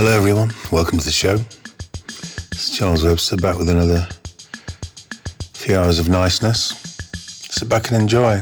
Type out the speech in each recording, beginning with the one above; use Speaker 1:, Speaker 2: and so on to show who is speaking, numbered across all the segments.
Speaker 1: Hello, everyone. Welcome to the show. It's Charles Webster back with another few hours of niceness. Sit back and enjoy.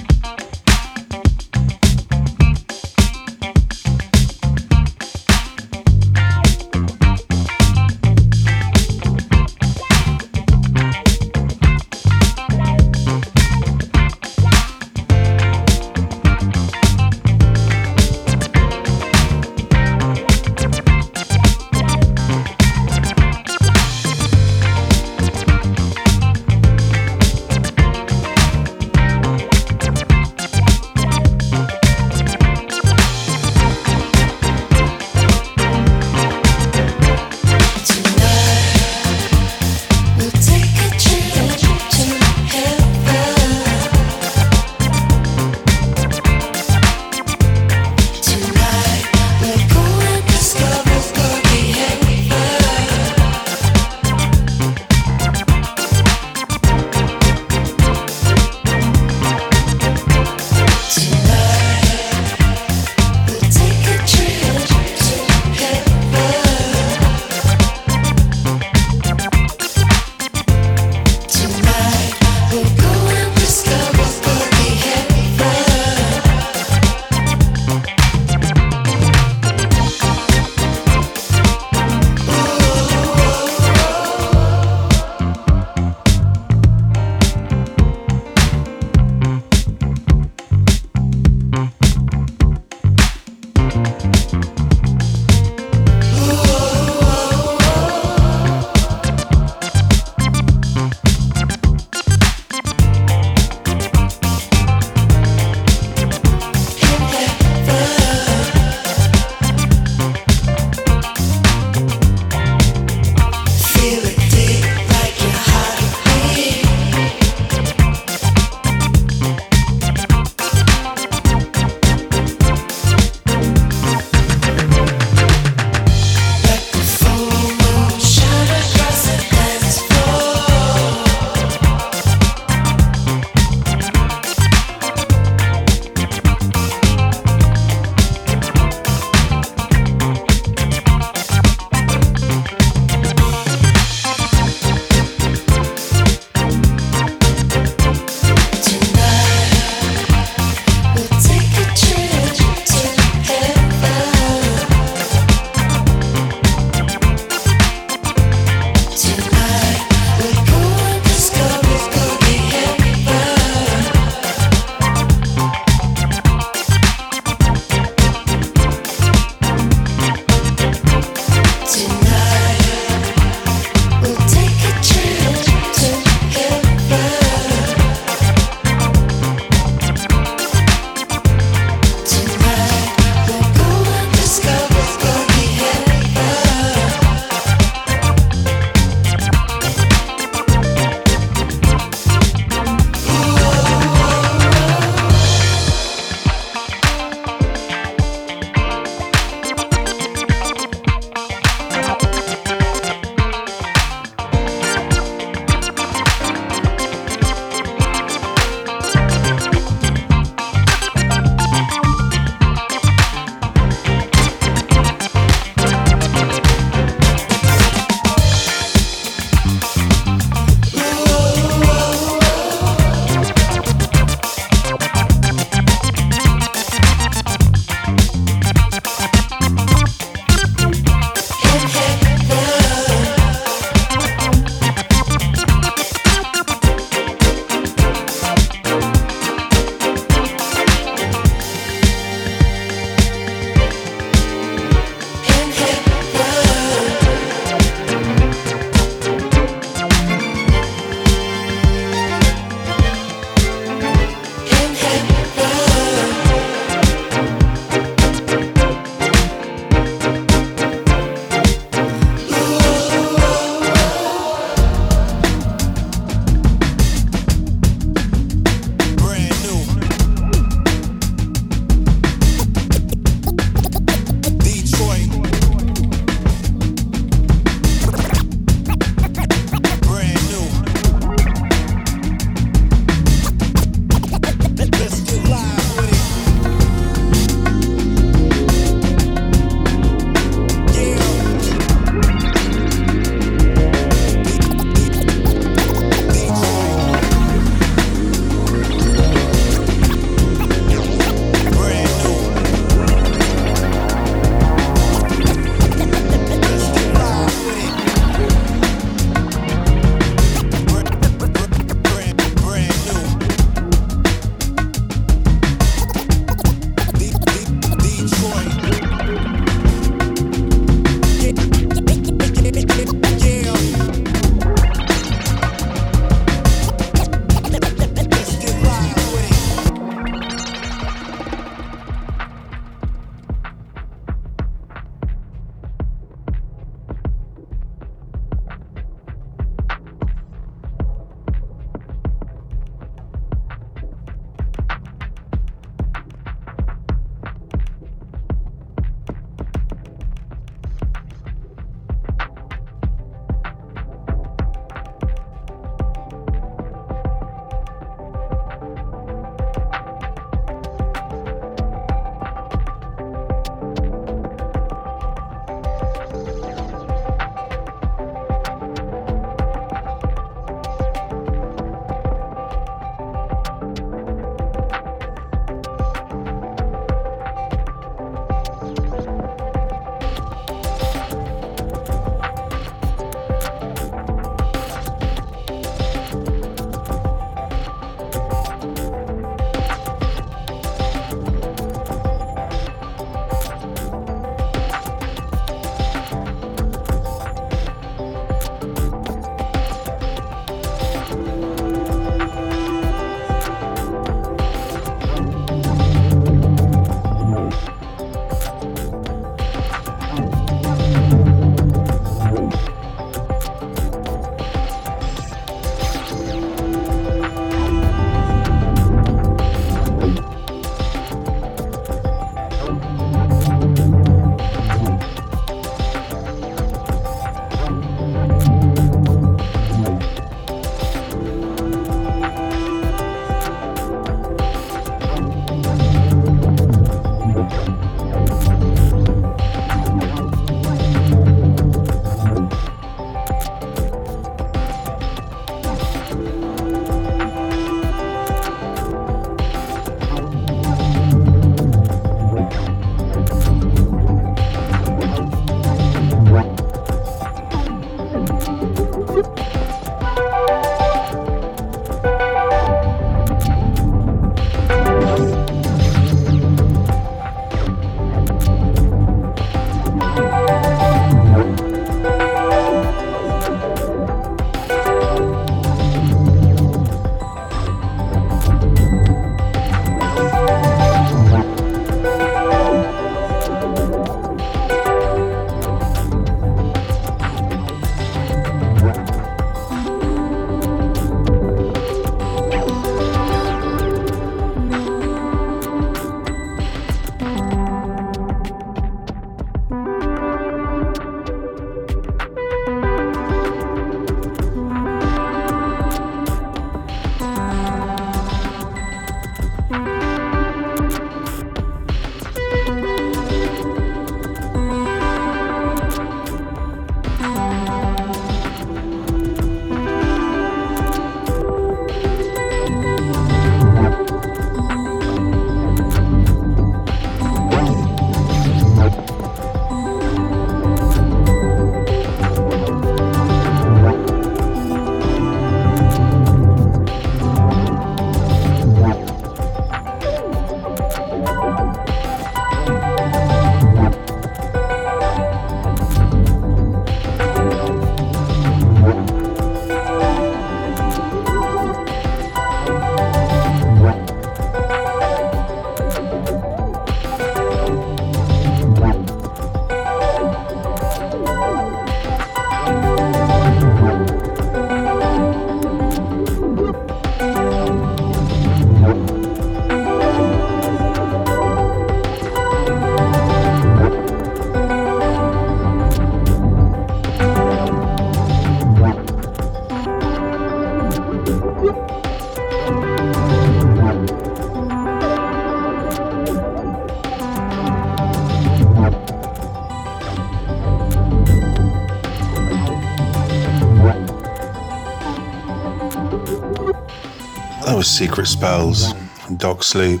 Speaker 1: Secret Spells from Doc Sleep.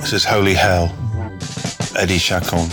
Speaker 1: This is Holy Hell, Eddie Chacon.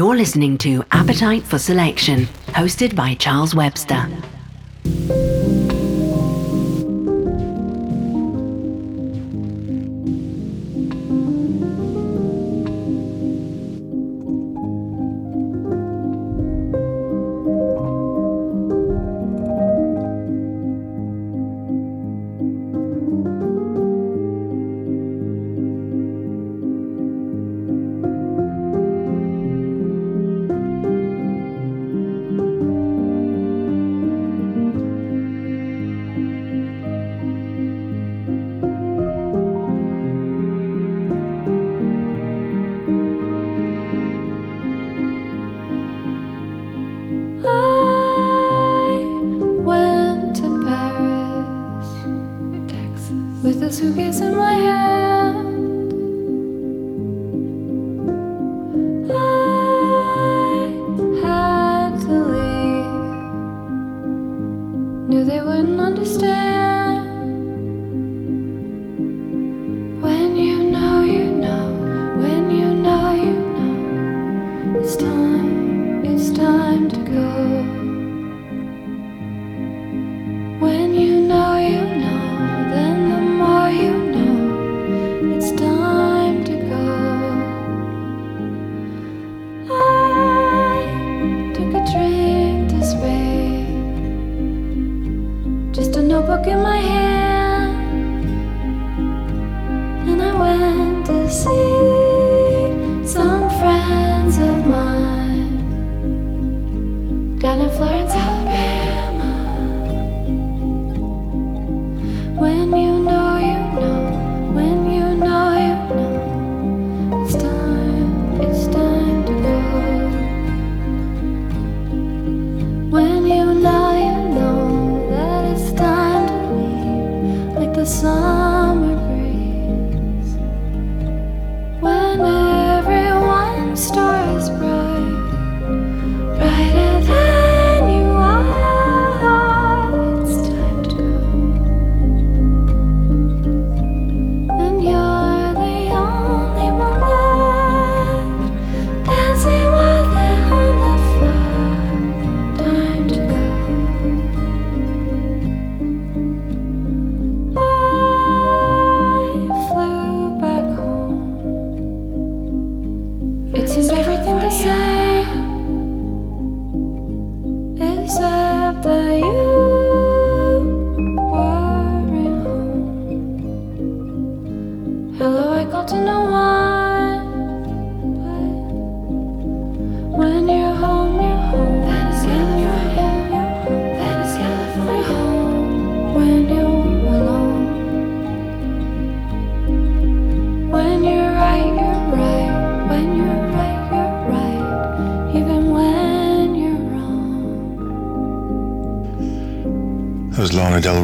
Speaker 2: You're listening to Appetite for Selection, hosted by Charles Webster.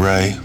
Speaker 2: Ray.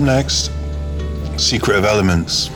Speaker 2: Up next, Secret of Elements.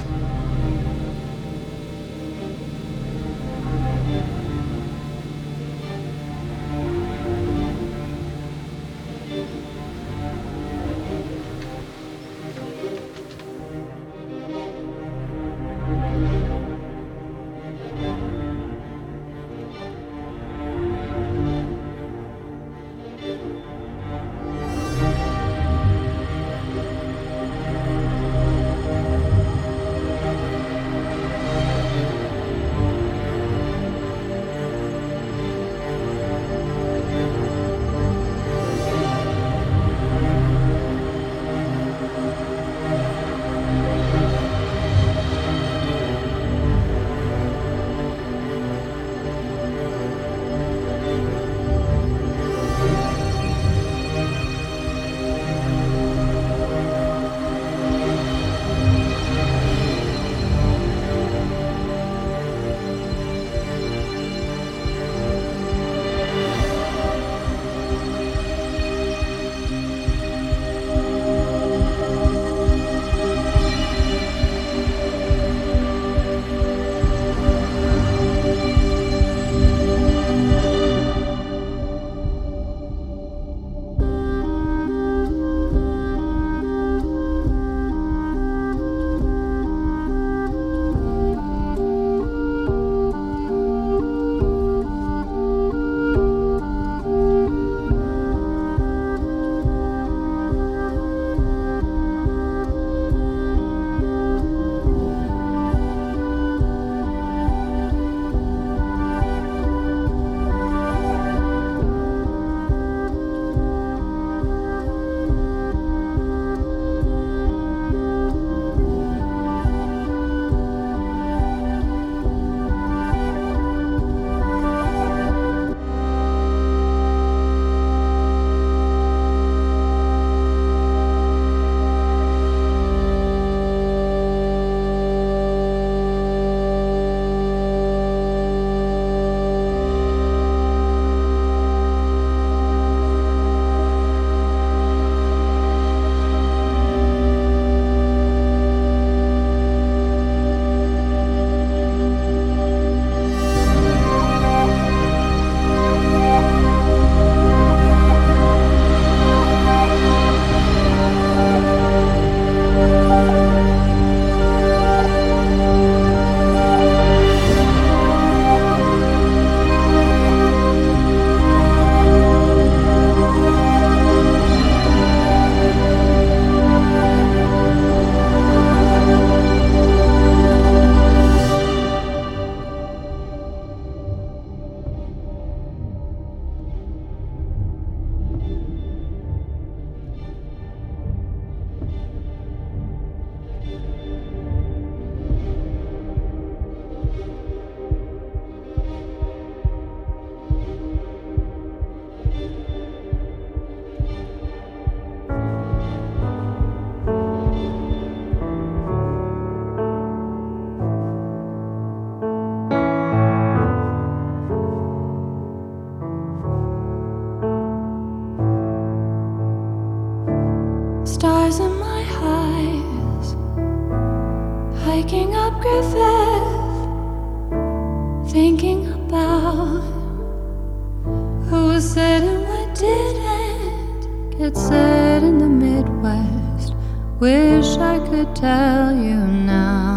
Speaker 3: It said in the Midwest, wish I could tell you
Speaker 2: now.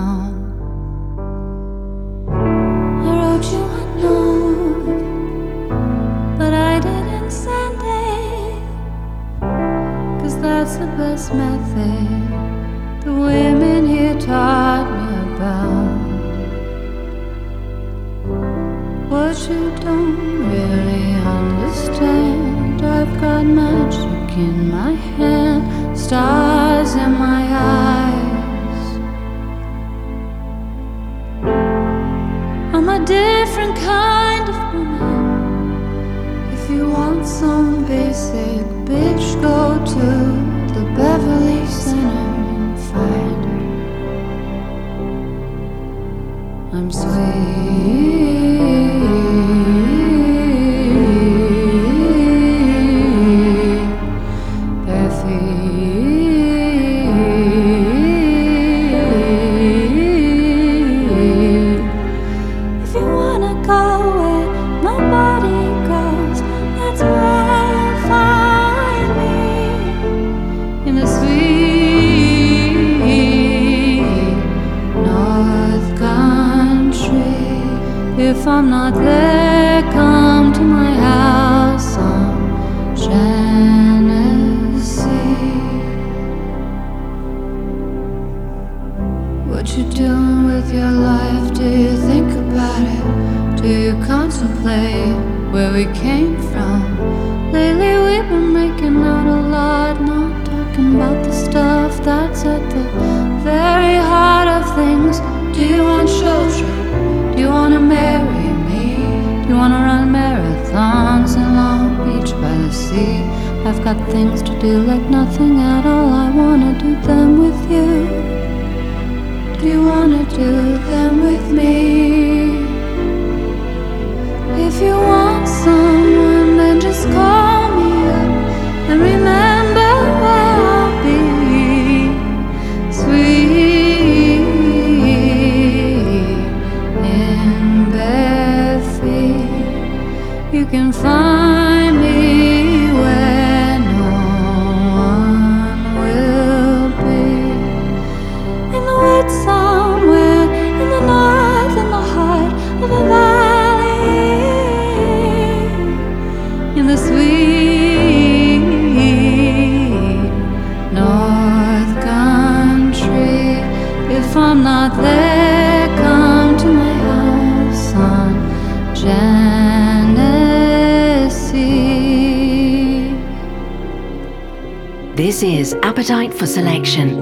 Speaker 2: For Selection,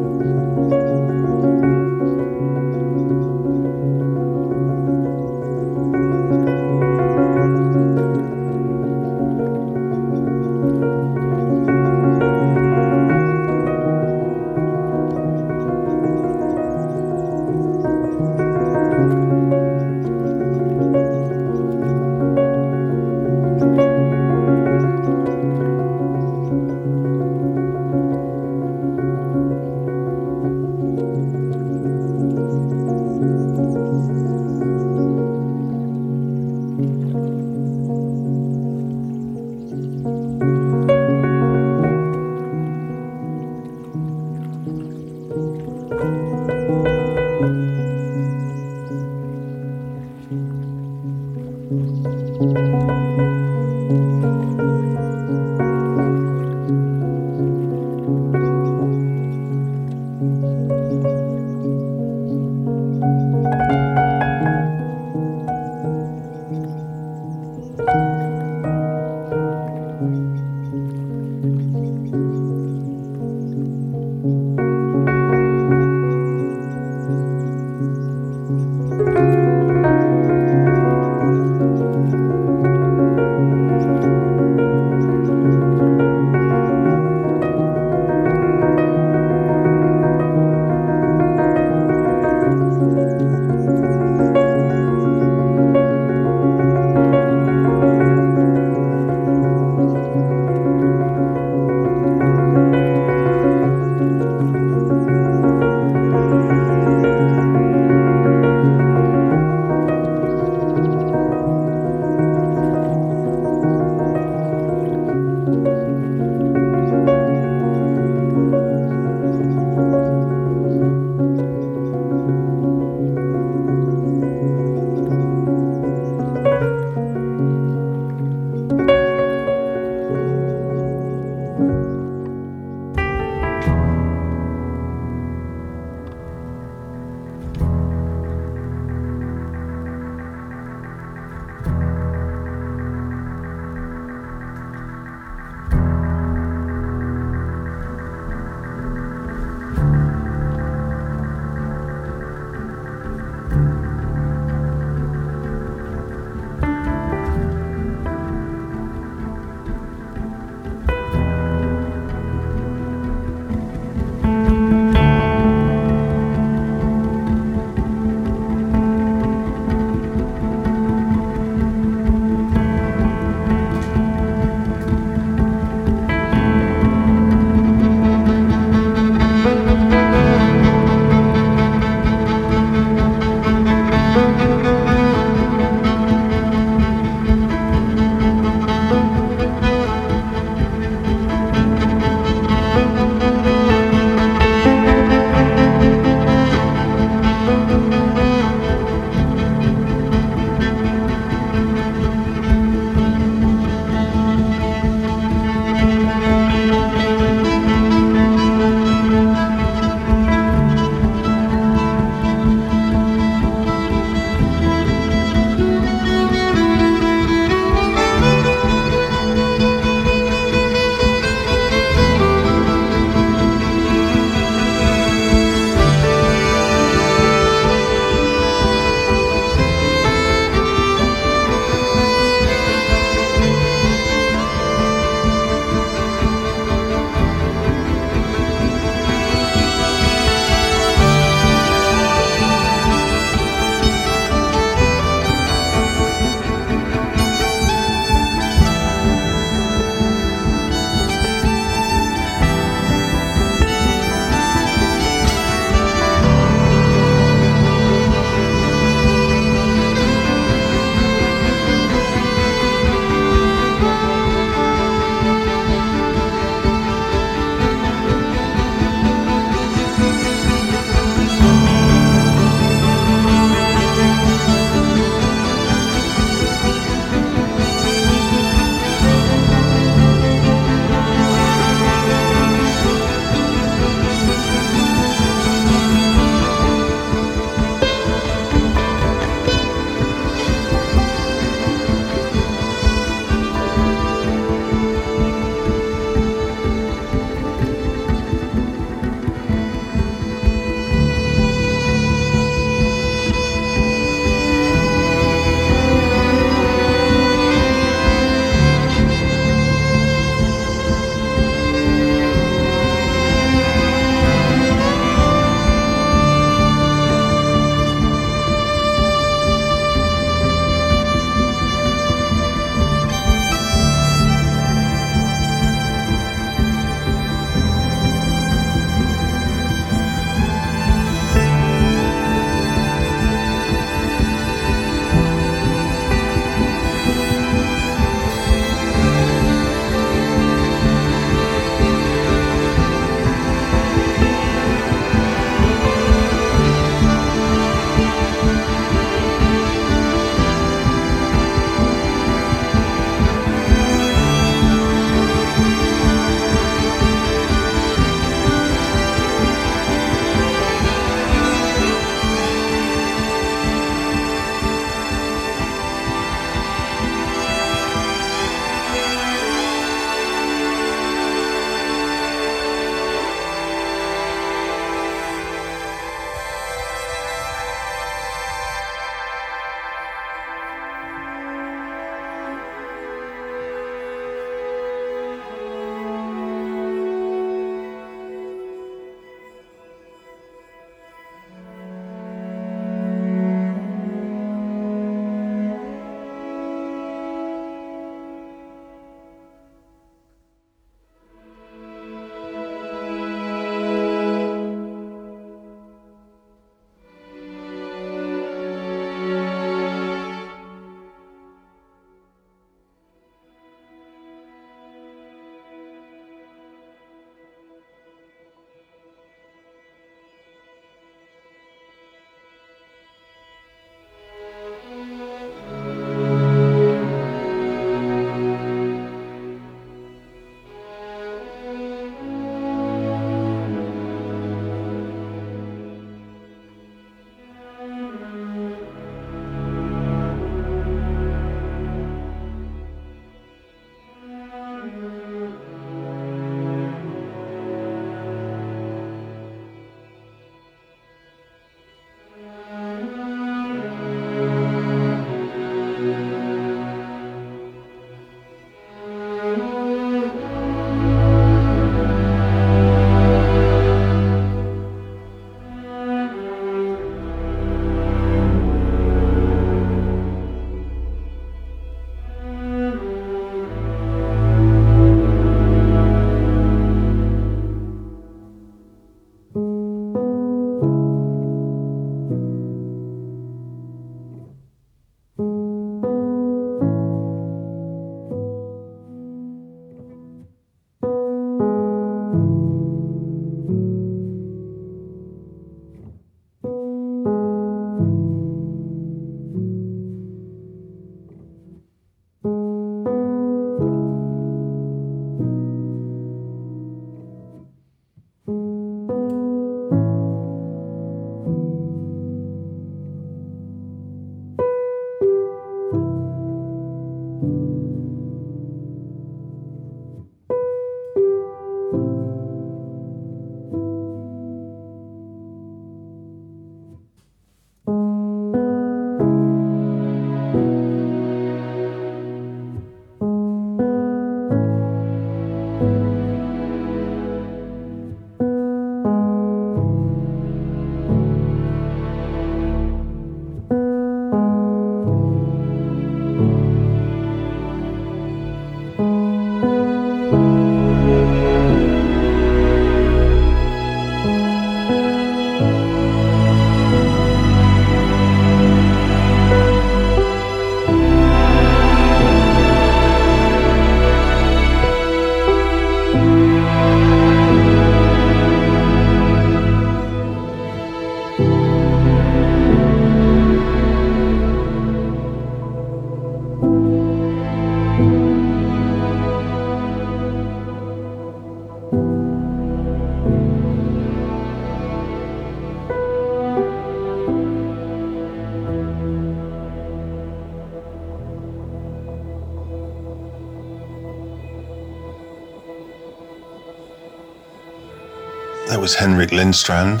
Speaker 1: was Henrik Lindstrand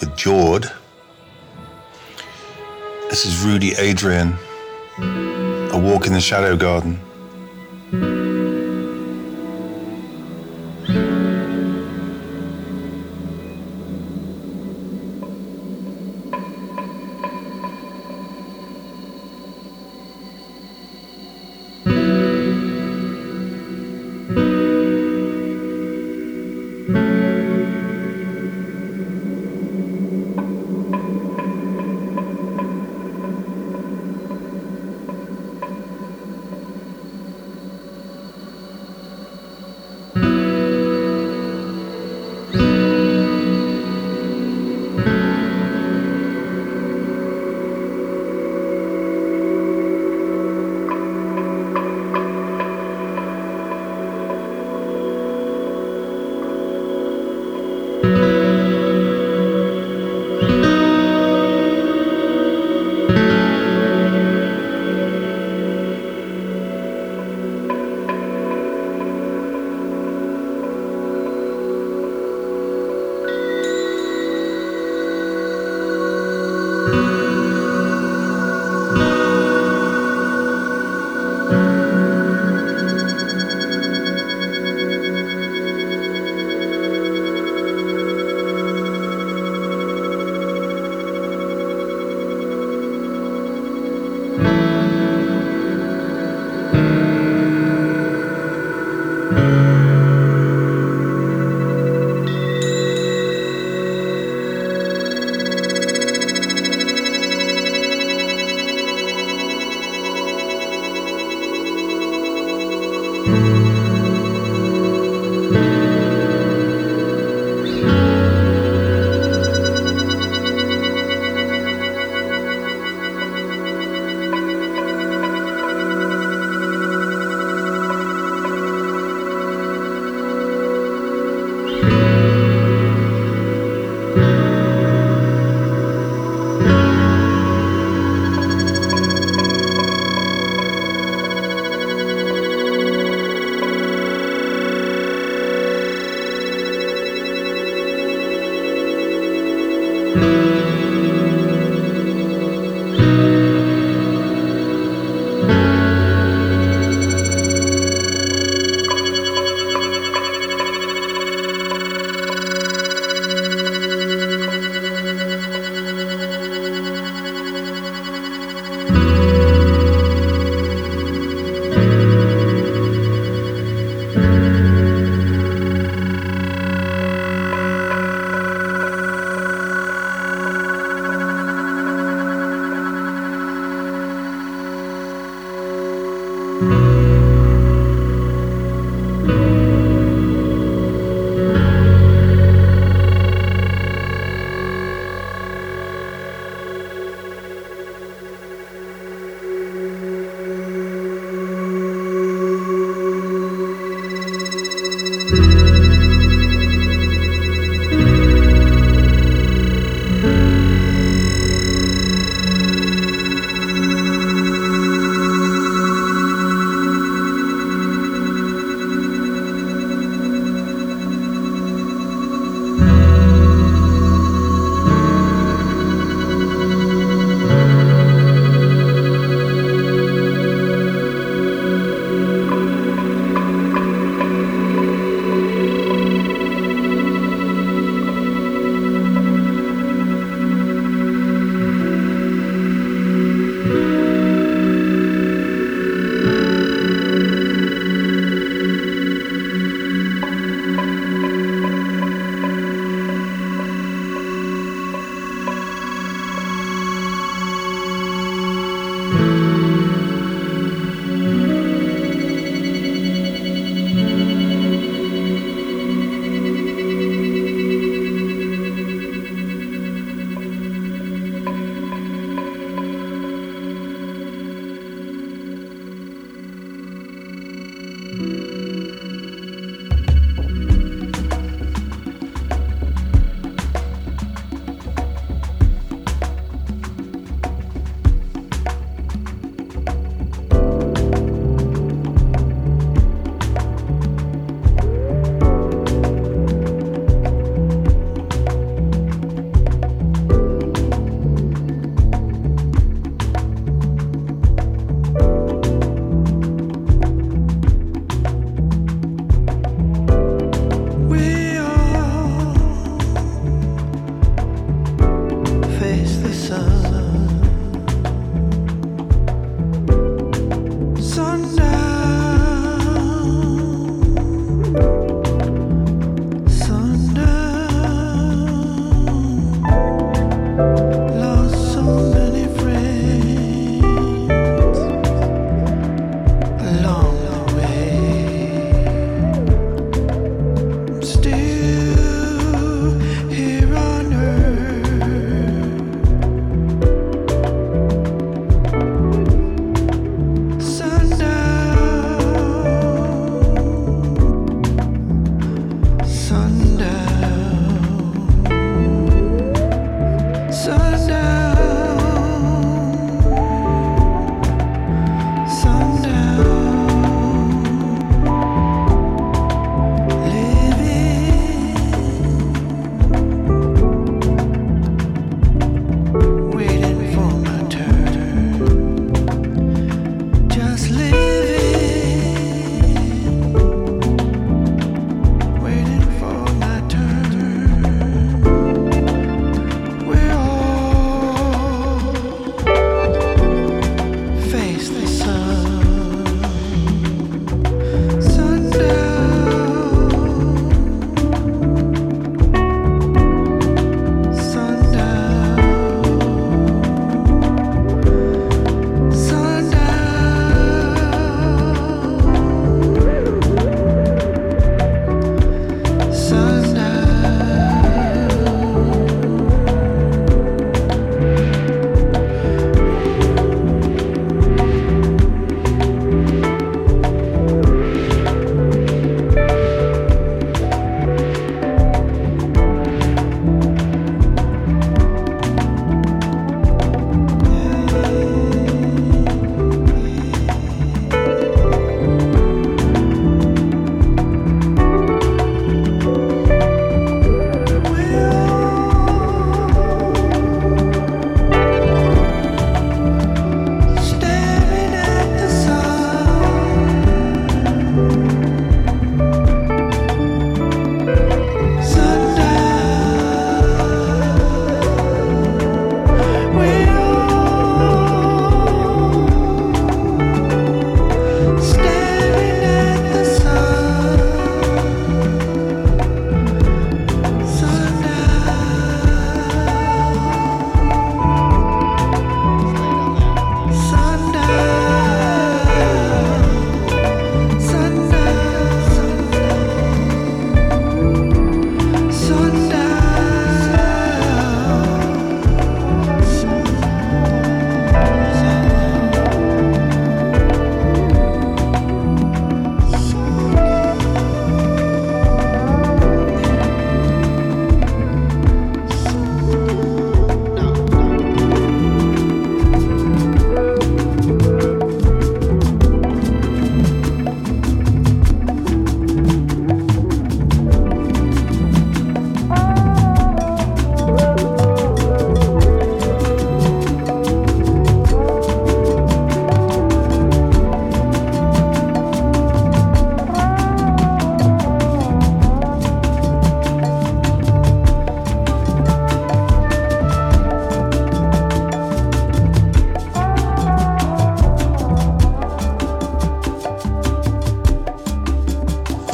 Speaker 1: with Jord. This is Rudy Adrian, A Walk in the Shadow Garden.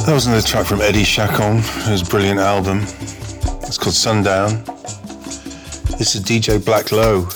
Speaker 4: That was another track from Eddie Chacon, his brilliant album. It's called Sundown. This is DJ Black Low.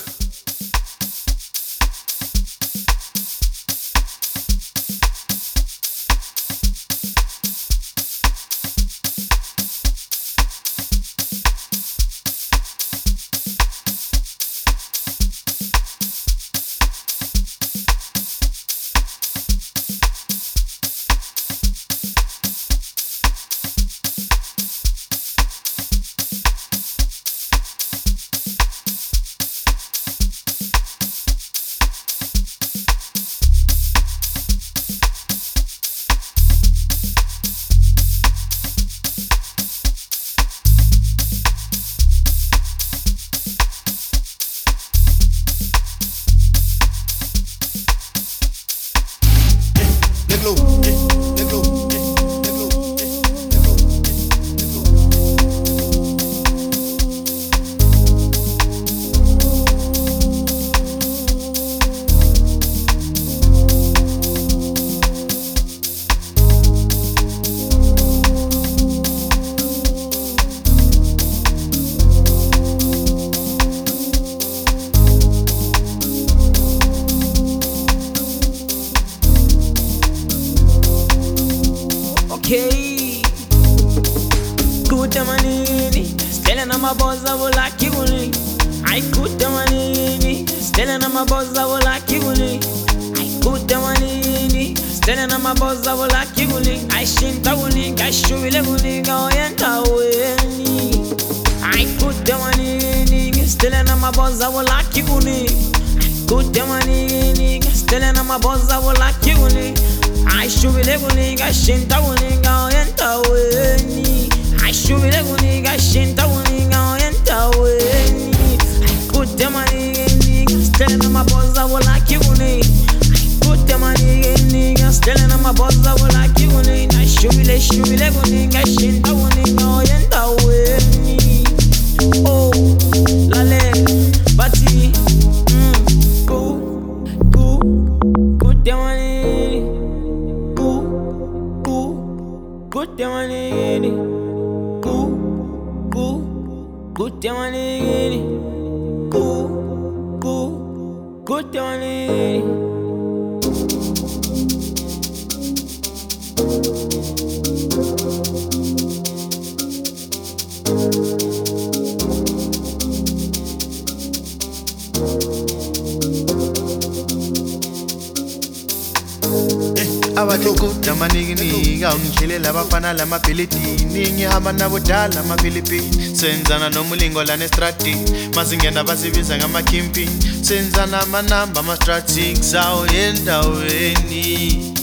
Speaker 5: Lana estradini mazingena basibiza ngamakhimpini senzana amanamba ama-stratic sawo endaweni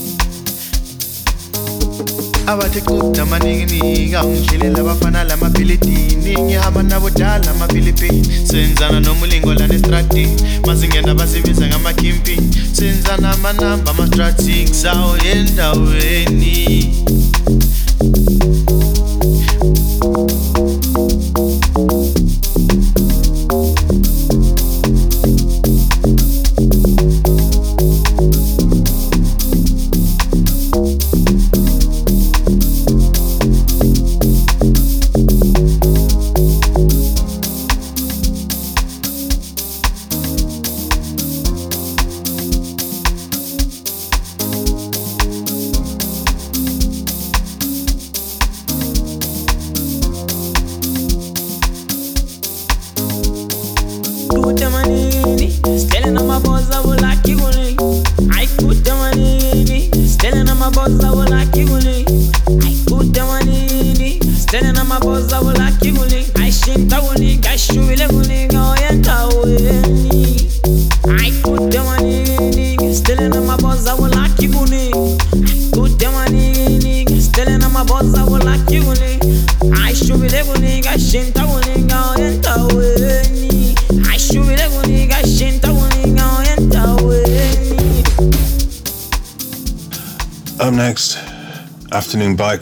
Speaker 5: abathi quda manikinika ungidlelela abafana lamabhilidini ngihamba nabodala amafilipini senzana nomulingo lana estradini mazingena basibiza ngamakhimpini senzana amanamba ama-stratic sawo endaweni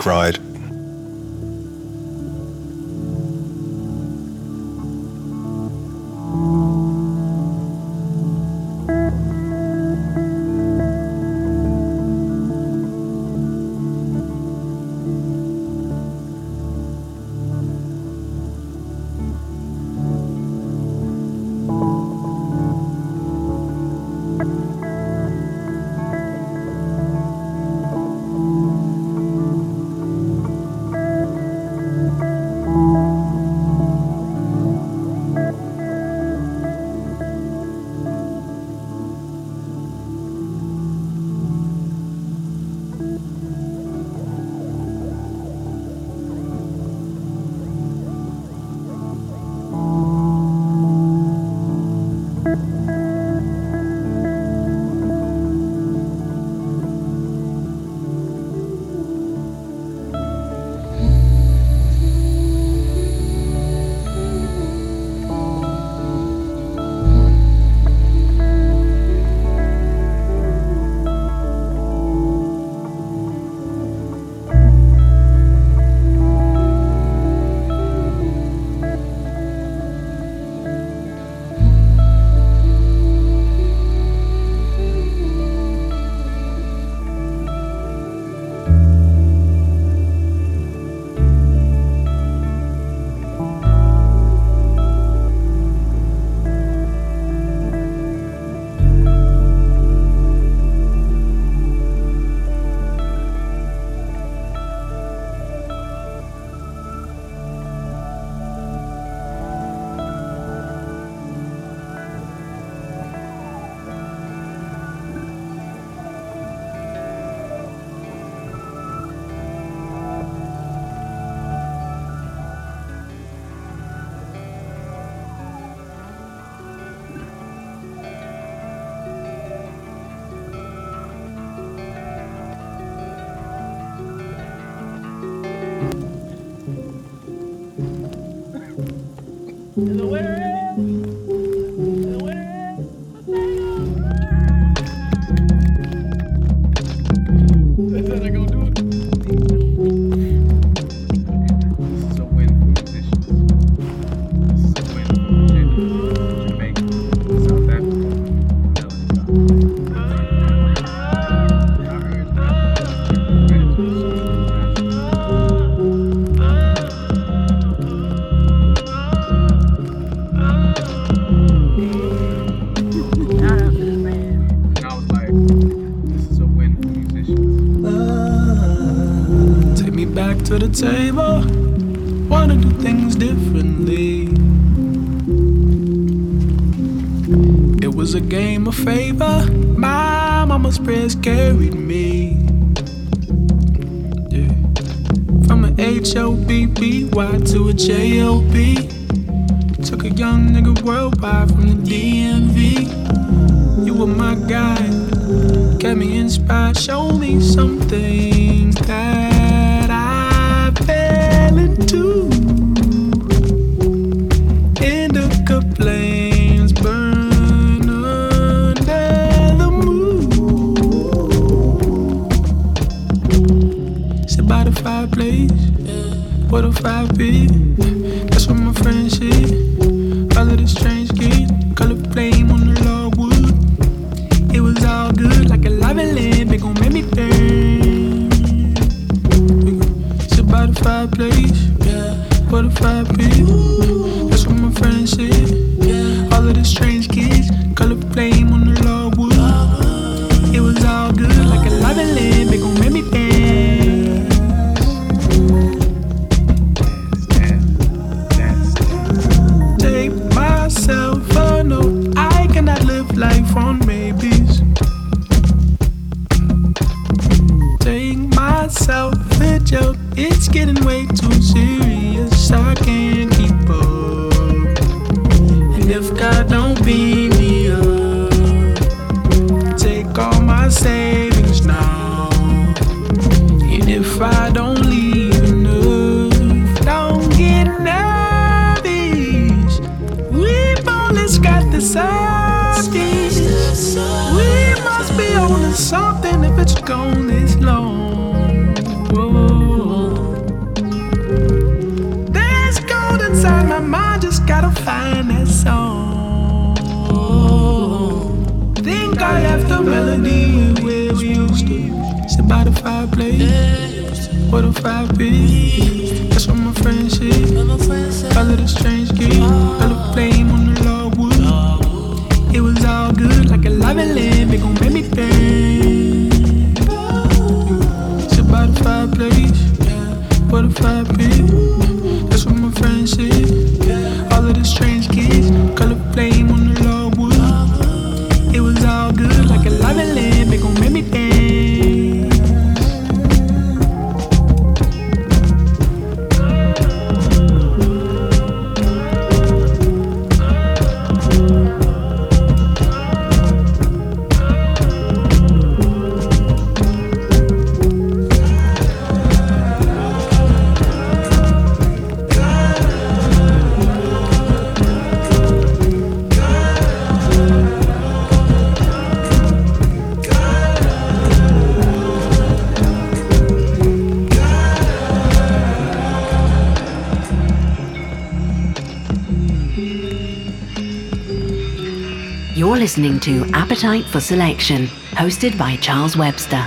Speaker 4: ride. a game of favor.
Speaker 6: My mama's prayers carried me. Yeah. From an H-O-B-B-Y to a J-O-B. Took a young nigga worldwide
Speaker 4: from the DMV. You were my guide, kept me inspired, showed
Speaker 1: me something that
Speaker 7: I fell into. Appetite for
Speaker 8: Selection, hosted by Charles Webster.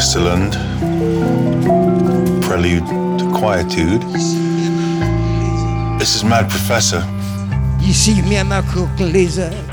Speaker 8: Westerland. Prelude to Quietude. This is Mad Professor. Ici Miamako Laser.
Speaker 7: got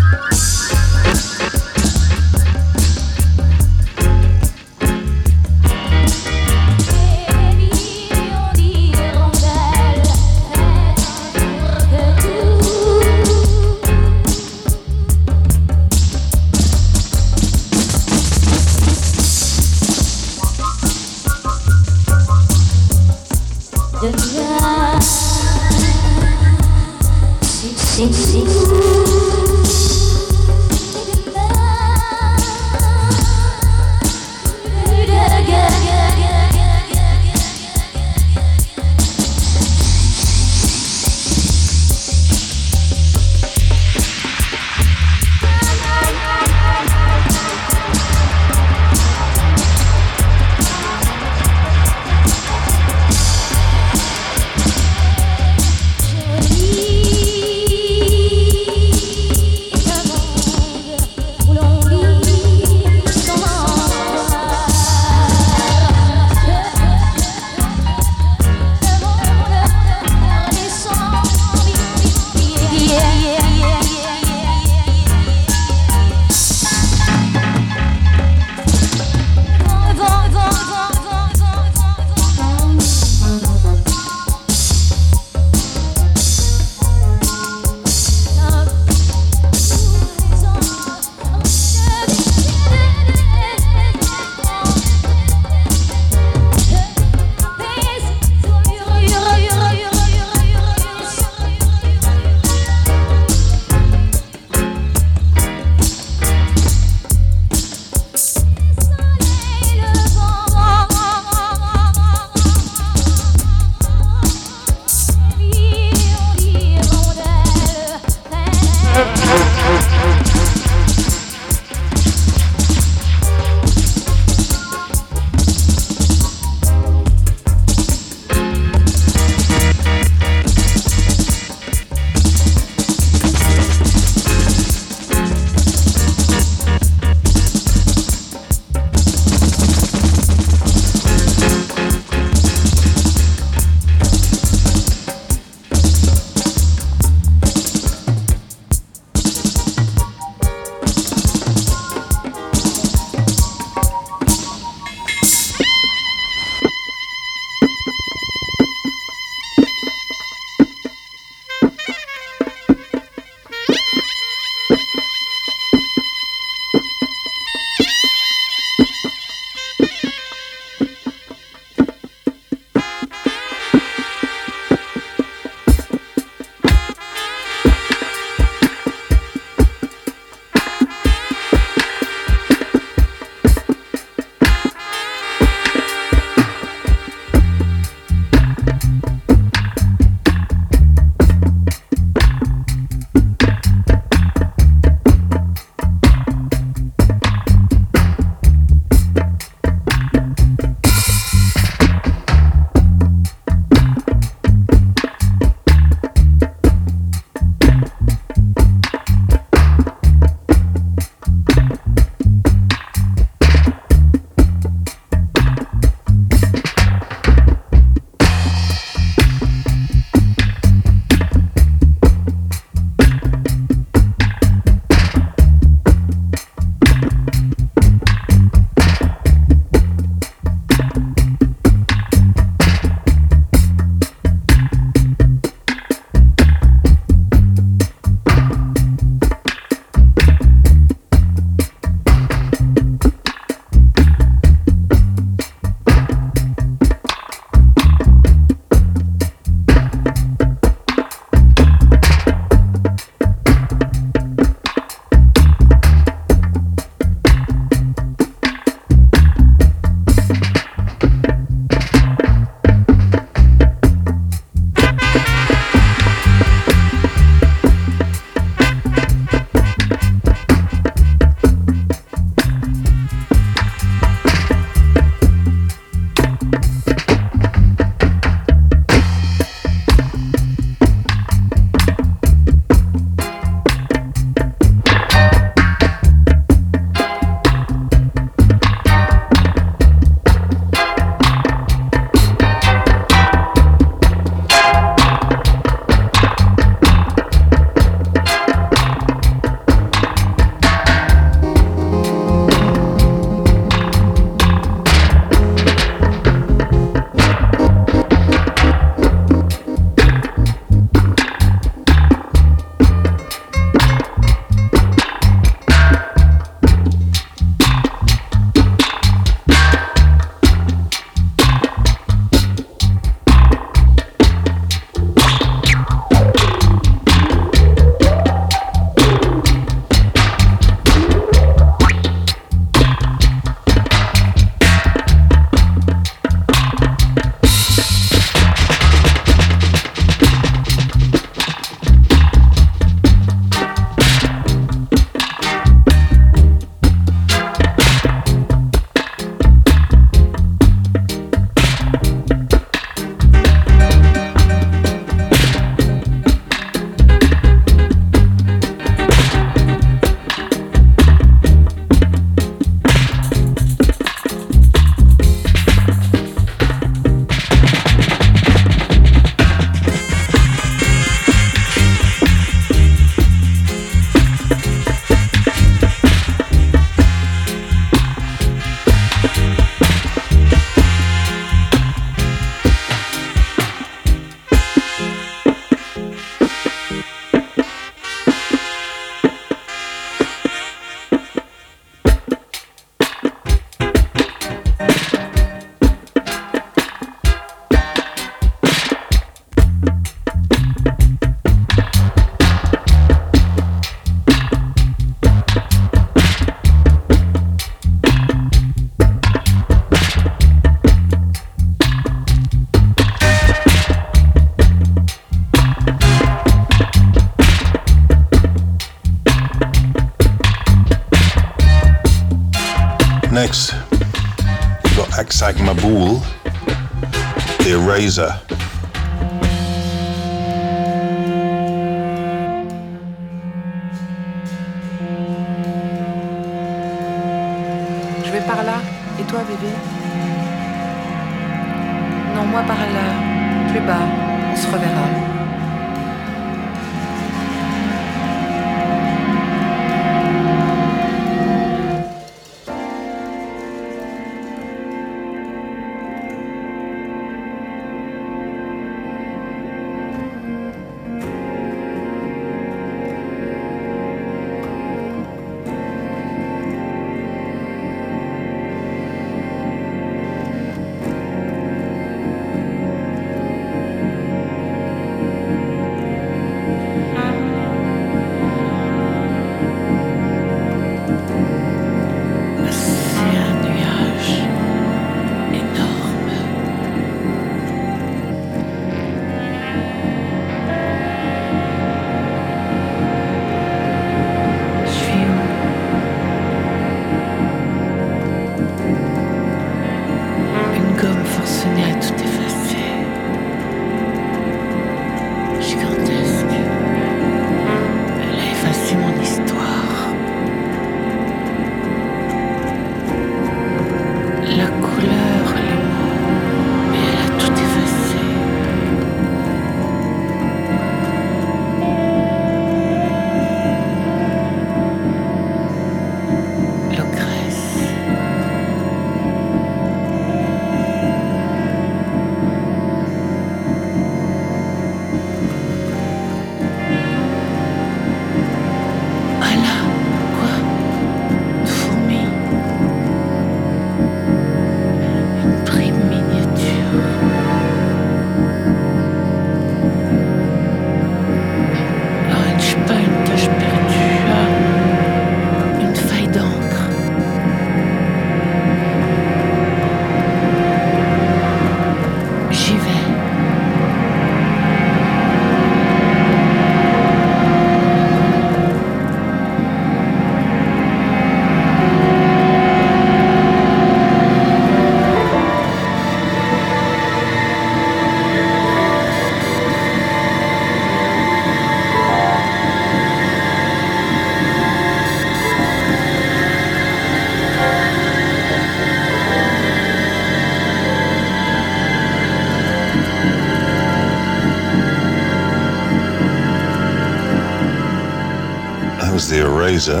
Speaker 7: Razor.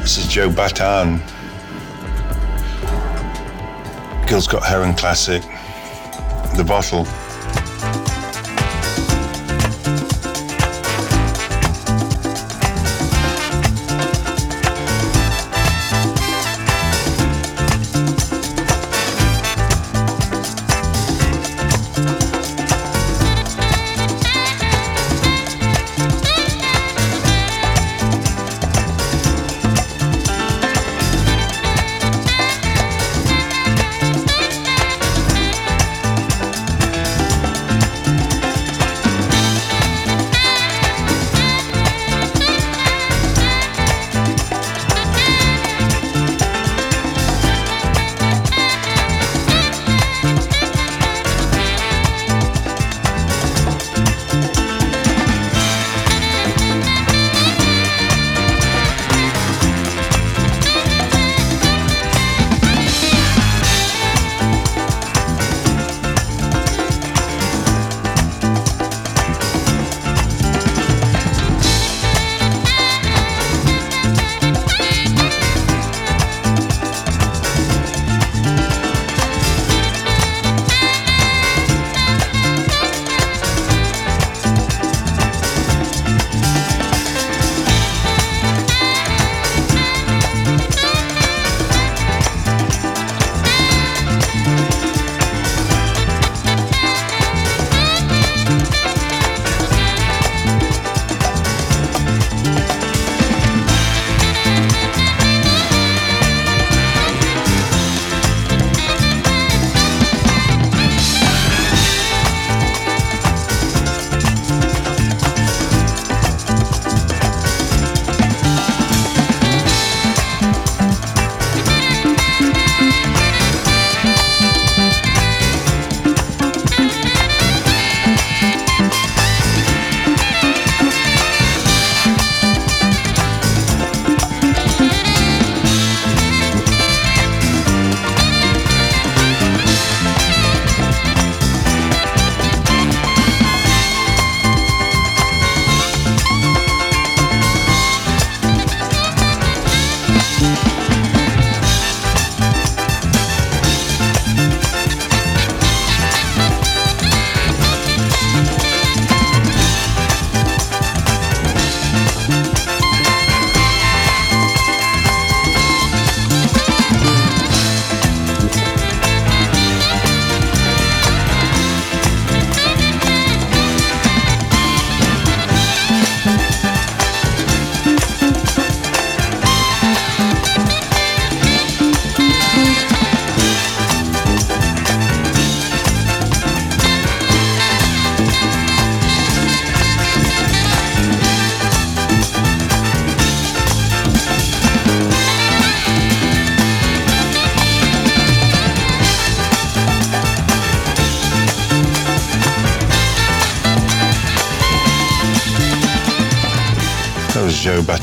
Speaker 7: This is Joe Bataan. Gil Scott Heron classic, The Bottle.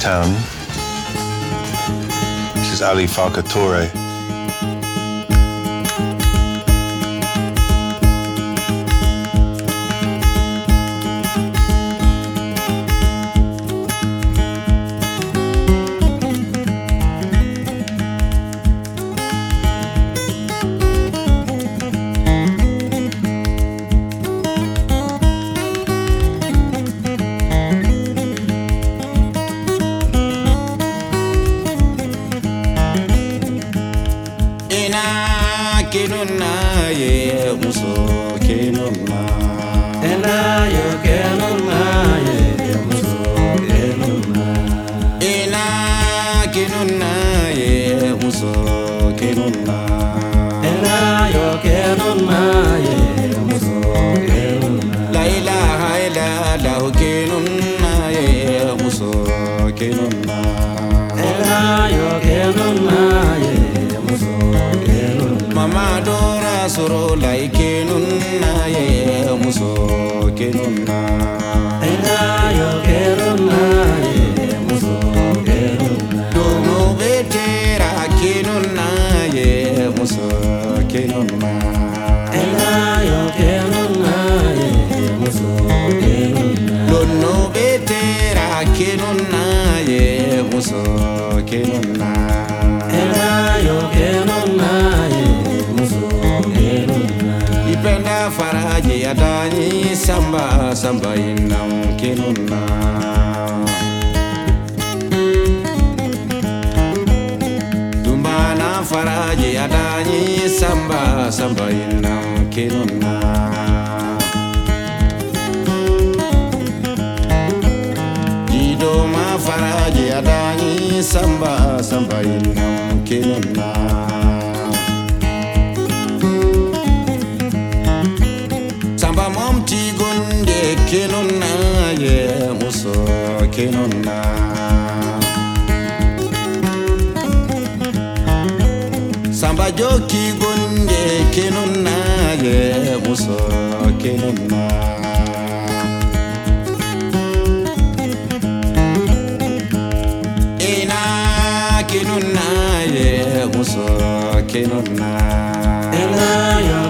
Speaker 9: Town. This is Ali Farka Toure.
Speaker 10: faraji adanyi samba samba ina kinona jido ma faraji adanyi samba samba ina kinona samba mom ti gunde kinona ye muso kinona joki gonde nage na ina na ye muso kenun na ina yo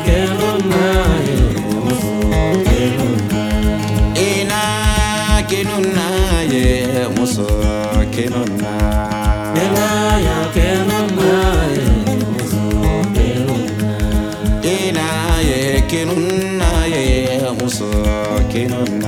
Speaker 10: na ye muso kenun na ina na ye muso kenun na ساكن
Speaker 6: يا مساكن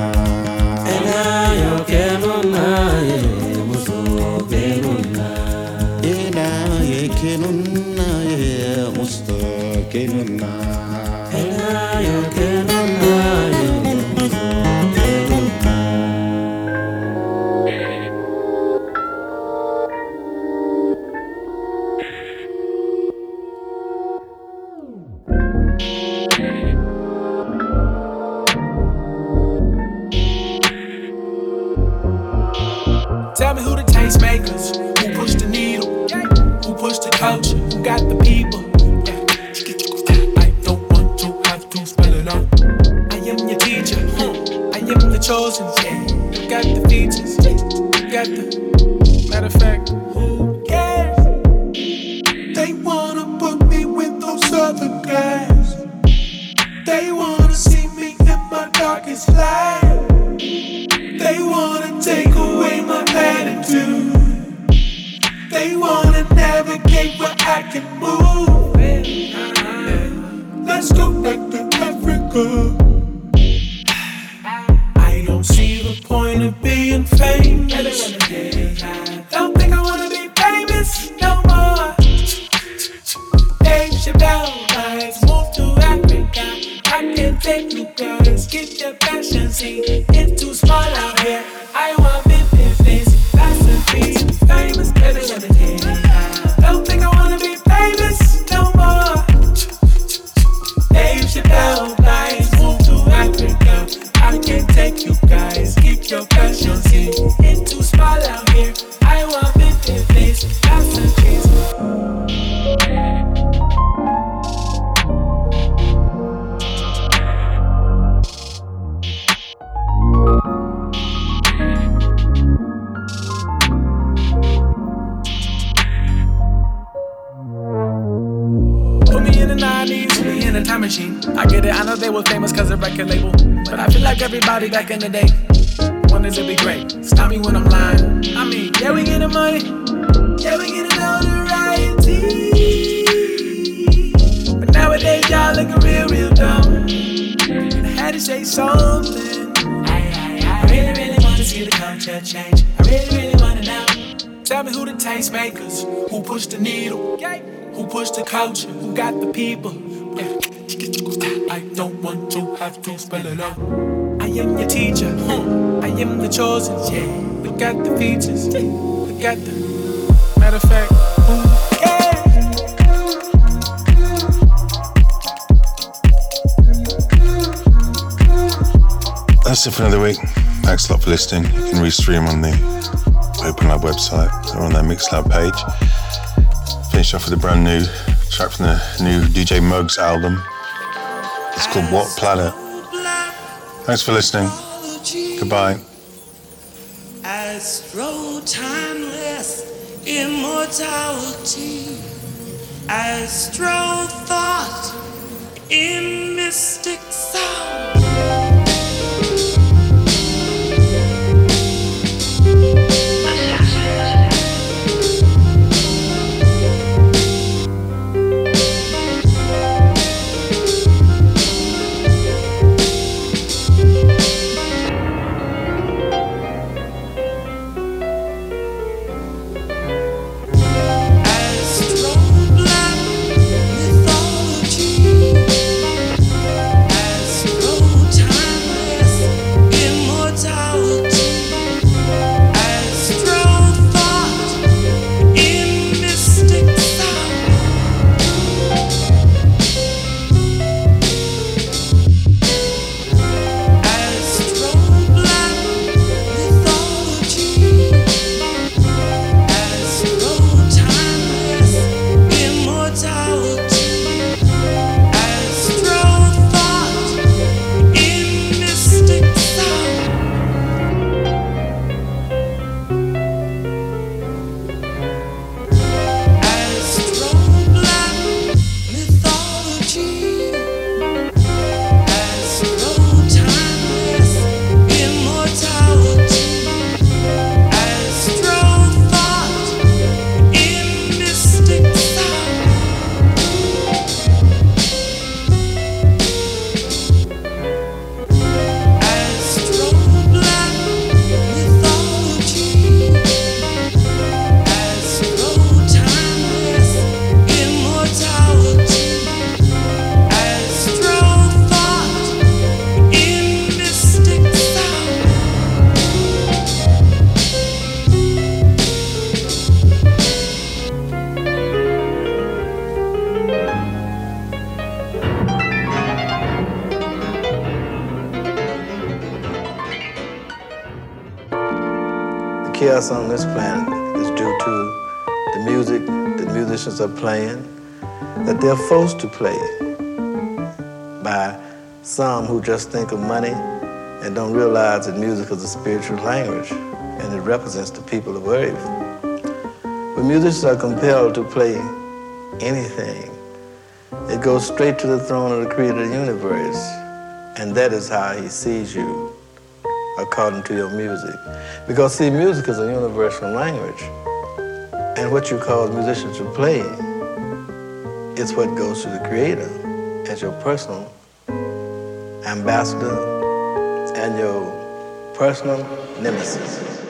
Speaker 6: who the tastemakers, who pushed the needle, who pushed the culture, who got the people. I don't want to have to spell it out. I am your teacher, I am the chosen. Yeah. Look at the features, look at the matter of fact.
Speaker 4: That's it for another week. Thanks a lot for listening. You can restream on the Open Lab website or on their Mixlab page. Finish off with a brand new track from the new DJ Muggs album. It's called What Planet. Thanks for listening. Goodbye.
Speaker 11: Astro timeless immortality. Astro thought in mystic sound.
Speaker 12: That to play by some who just think of money and don't realize that music is a spiritual language and it represents the people of earth. When musicians are compelled to play anything, it goes straight to the throne of the creator of the universe, and that is how he sees you according to your music. Because see, music is a universal language. And what you cause musicians to play is what goes to the creator as your personal ambassador and your personal nemesis.